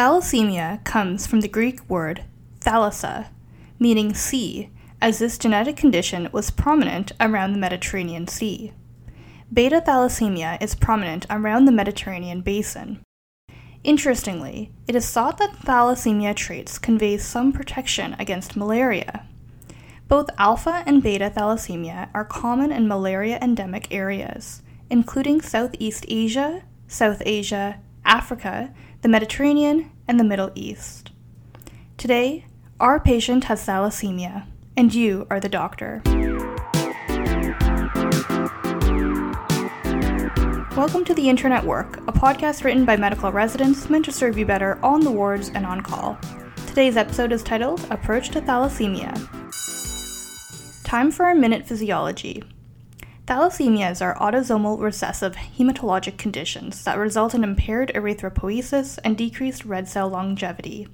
Thalassemia comes from the Greek word thalassa, meaning sea, as this genetic condition was prominent around the Mediterranean Sea. Beta thalassemia is prominent around the Mediterranean basin. Interestingly, it is thought that thalassemia traits convey some protection against malaria. Both alpha and beta thalassemia are common in malaria endemic areas, including Southeast Asia, South Asia, Africa, the Mediterranean, and the Middle East. Today, our patient has thalassemia, and you are the doctor. Welcome to The Internet Work, a podcast written by medical residents meant to serve you better on the wards and on call. Today's episode is titled Approach to Thalassemia. Time for a minute physiology. Thalassemias are autosomal recessive hematologic conditions that result in impaired erythropoiesis and decreased red cell longevity.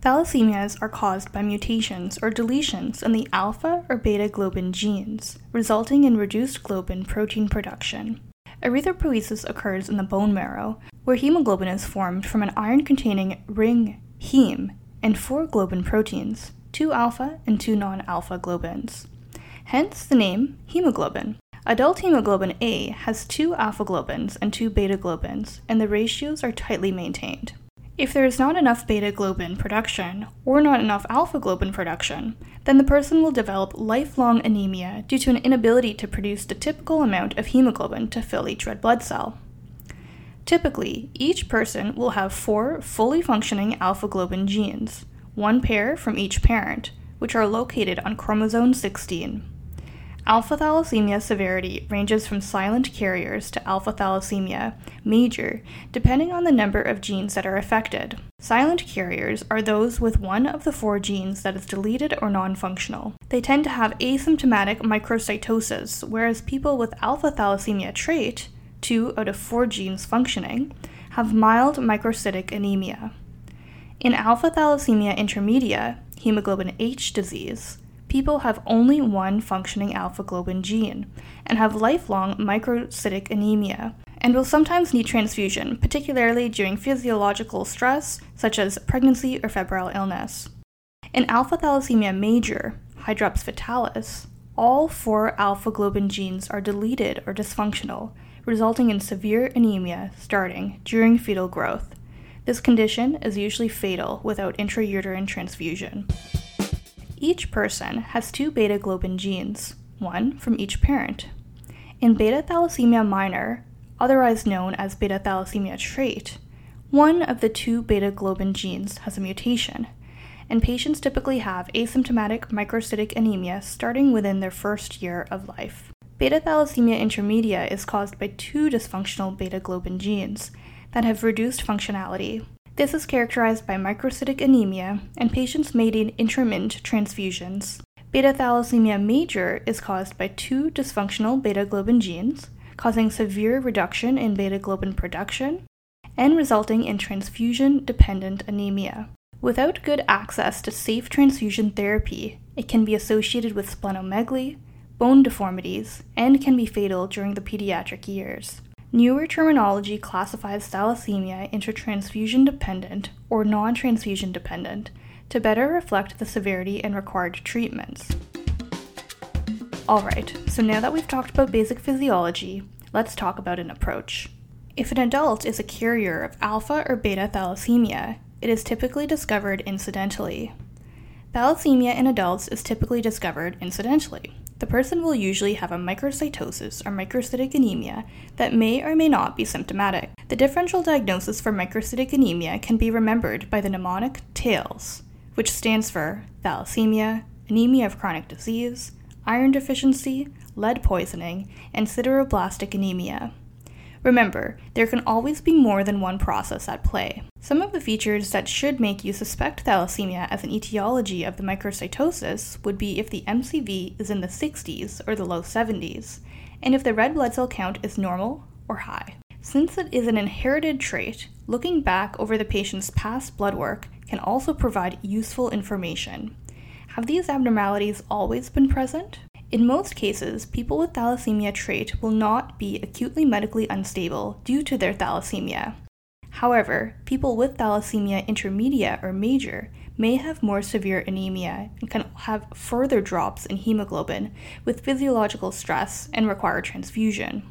Thalassemias are caused by mutations or deletions in the alpha or beta globin genes, resulting in reduced globin protein production. Erythropoiesis occurs in the bone marrow, where hemoglobin is formed from an iron containing ring heme and four globin proteins, two alpha and two non alpha globins. Hence the name hemoglobin. Adult hemoglobin A has two alpha globins and two beta globins, and the ratios are tightly maintained. If there is not enough beta globin production or not enough alpha globin production, then the person will develop lifelong anemia due to an inability to produce the typical amount of hemoglobin to fill each red blood cell. Typically, each person will have four fully functioning alpha globin genes, one pair from each parent, which are located on chromosome 16. Alpha thalassemia severity ranges from silent carriers to alpha thalassemia major, depending on the number of genes that are affected. Silent carriers are those with one of the four genes that is deleted or non functional. They tend to have asymptomatic microcytosis, whereas people with alpha thalassemia trait, two out of four genes functioning, have mild microcytic anemia. In alpha thalassemia intermedia, hemoglobin H disease, people have only one functioning alpha globin gene and have lifelong microcytic anemia and will sometimes need transfusion, particularly during physiological stress such as pregnancy or febrile illness. In alpha thalassemia major, hydrops fetalis, all four alpha globin genes are deleted or dysfunctional, resulting in severe anemia starting during fetal growth. This condition is usually fatal without intrauterine transfusion. Each person has two beta globin genes, one from each parent. In beta thalassemia minor, otherwise known as beta thalassemia trait, one of the two beta globin genes has a mutation, and patients typically have asymptomatic microcytic anemia starting within their first year of life. Beta thalassemia intermedia is caused by two dysfunctional beta globin genes that have reduced functionality, this is characterized by microcytic anemia, and patients may need intermittent transfusions. Beta thalassemia major is caused by two dysfunctional beta globin genes, causing severe reduction in beta globin production and resulting in transfusion dependent anemia. Without good access to safe transfusion therapy, it can be associated with splenomegaly, bone deformities, and can be fatal during the pediatric years. Newer terminology classifies thalassemia into transfusion dependent or non transfusion dependent to better reflect the severity and required treatments. Alright, so now that we've talked about basic physiology, let's talk about an approach. If an adult is a carrier of alpha or beta thalassemia, it is typically discovered incidentally. Thalassemia in adults is typically discovered incidentally, the person will usually have a microcytosis or microcytic anemia that may or may not be symptomatic. The differential diagnosis for microcytic anemia can be remembered by the mnemonic TAILS, which stands for thalassemia, anemia of chronic disease, iron deficiency, lead poisoning, and sideroblastic anemia. Remember, there can always be more than one process at play. Some of the features that should make you suspect thalassemia as an etiology of the microcytosis would be if the MCV is in the 60s or the low 70s, and if the red blood cell count is normal or high. Since it is an inherited trait, looking back over the patient's past blood work can also provide useful information. Have these abnormalities always been present? In most cases, people with thalassemia trait will not be acutely medically unstable due to their thalassemia. However, people with thalassemia intermedia or major may have more severe anemia and can have further drops in hemoglobin with physiological stress and require transfusion.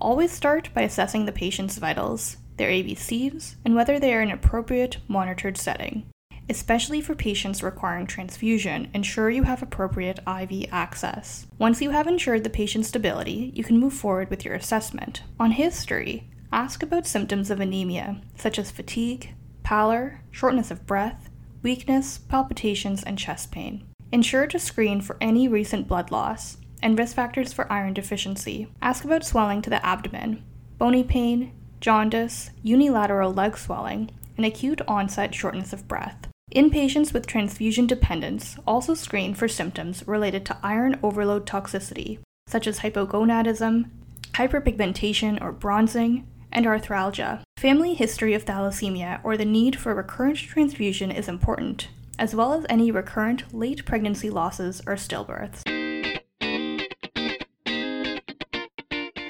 Always start by assessing the patient's vitals, their ABCs, and whether they are in an appropriate monitored setting. Especially for patients requiring transfusion, ensure you have appropriate IV access. Once you have ensured the patient's stability, you can move forward with your assessment. On history, ask about symptoms of anemia, such as fatigue, pallor, shortness of breath, weakness, palpitations, and chest pain. Ensure to screen for any recent blood loss and risk factors for iron deficiency. Ask about swelling to the abdomen, bony pain, jaundice, unilateral leg swelling, and acute onset shortness of breath. In patients with transfusion dependence, also screen for symptoms related to iron overload toxicity, such as hypogonadism, hyperpigmentation or bronzing, and arthralgia. Family history of thalassemia or the need for recurrent transfusion is important, as well as any recurrent late pregnancy losses or stillbirths.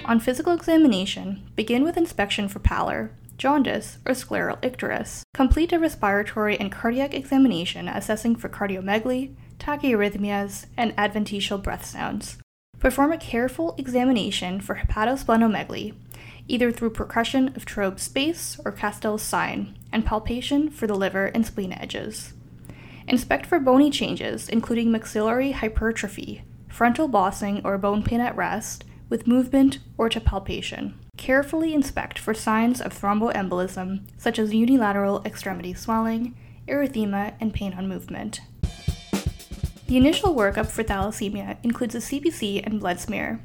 On physical examination, begin with inspection for pallor, jaundice, or scleral icterus. Complete a respiratory and cardiac examination assessing for cardiomegaly, tachyarrhythmias, and adventitious breath sounds. Perform a careful examination for hepatosplenomegaly, either through percussion of Traube's space or Castell's sign, and palpation for the liver and spleen edges. Inspect for bony changes, including maxillary hypertrophy, frontal bossing or bone pain at rest, with movement or to palpation. Carefully inspect for signs of thromboembolism, such as unilateral extremity swelling, erythema, and pain on movement. The initial workup for thalassemia includes a CBC and blood smear.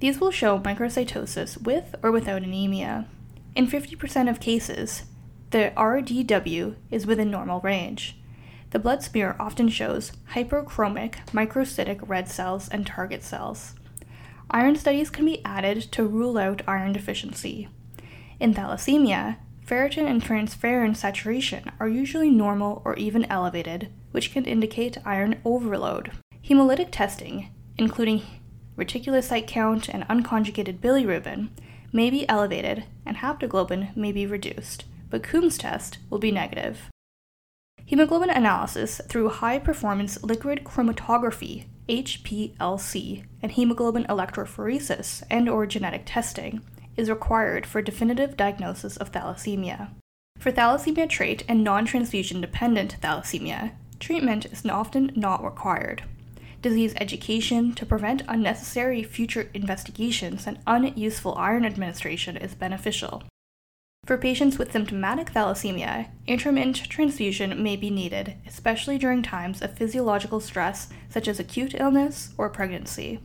These will show microcytosis with or without anemia. In 50% of cases, the RDW is within normal range. The blood smear often shows hyperchromic microcytic red cells and target cells. Iron studies can be added to rule out iron deficiency. In thalassemia, ferritin and transferrin saturation are usually normal or even elevated, which can indicate iron overload. Hemolytic testing, including reticulocyte count and unconjugated bilirubin, may be elevated and haptoglobin may be reduced, but Coombs test will be negative. Hemoglobin analysis through high performance liquid chromatography HPLC and hemoglobin electrophoresis and or genetic testing is required for definitive diagnosis of thalassemia. For thalassemia trait and non-transfusion dependent thalassemia, treatment is often not required. Disease education to prevent unnecessary future investigations and unuseful iron administration is beneficial. For patients with symptomatic thalassemia, intermittent transfusion may be needed, especially during times of physiological stress such as acute illness or pregnancy.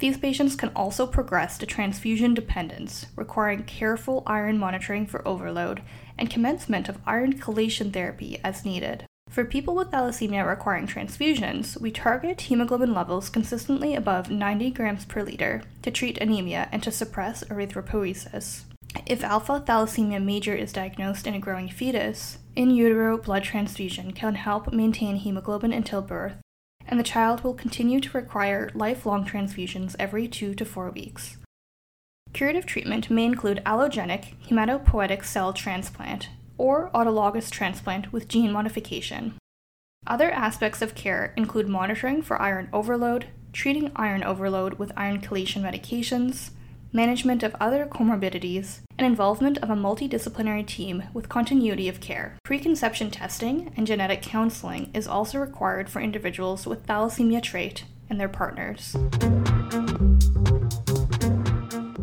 These patients can also progress to transfusion dependence, requiring careful iron monitoring for overload and commencement of iron chelation therapy as needed. For people with thalassemia requiring transfusions, we target hemoglobin levels consistently above 90 grams per liter to treat anemia and to suppress erythropoiesis. If alpha thalassemia major is diagnosed in a growing fetus, in utero blood transfusion can help maintain hemoglobin until birth, and the child will continue to require lifelong transfusions every two to four weeks. Curative treatment may include allogenic hematopoietic cell transplant or autologous transplant with gene modification. Other aspects of care include monitoring for iron overload, treating iron overload with iron chelation medications, management of other comorbidities, and involvement of a multidisciplinary team with continuity of care. Preconception testing and genetic counseling is also required for individuals with thalassemia trait and their partners.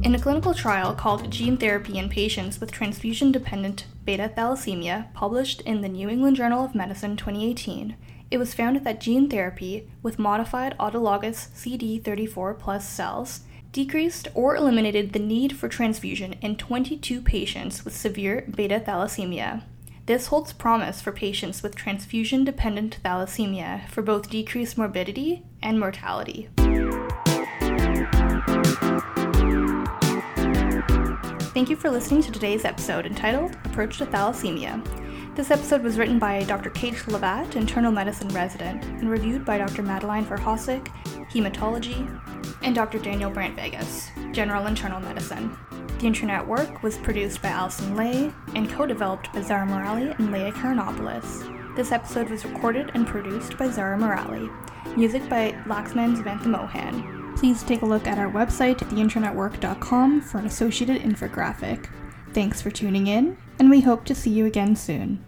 In a clinical trial called Gene Therapy in Patients with Transfusion Dependent Beta Thalassemia, published in the New England Journal of Medicine 2018, it was found that gene therapy with modified autologous CD34 plus cells decreased or eliminated the need for transfusion in 22 patients with severe beta thalassemia. This holds promise for patients with transfusion dependent thalassemia for both decreased morbidity and mortality. Thank you for listening to today's episode entitled Approach to Thalassemia. This episode was written by Dr. Kate Lovatt, internal medicine resident, and reviewed by Dr. Madeleine Verhovsek, hematology, and Dr. Daniel Brandt Vegas, general internal medicine. The Internet Work was produced by Allison Lay and co developed by Zara Morali and Leah Karanopoulos. This episode was recorded and produced by Zara Morali. Music by Laxman Samantha Mohan. Please take a look at our website, theinternetwork.com, for an associated infographic. Thanks for tuning in, and we hope to see you again soon.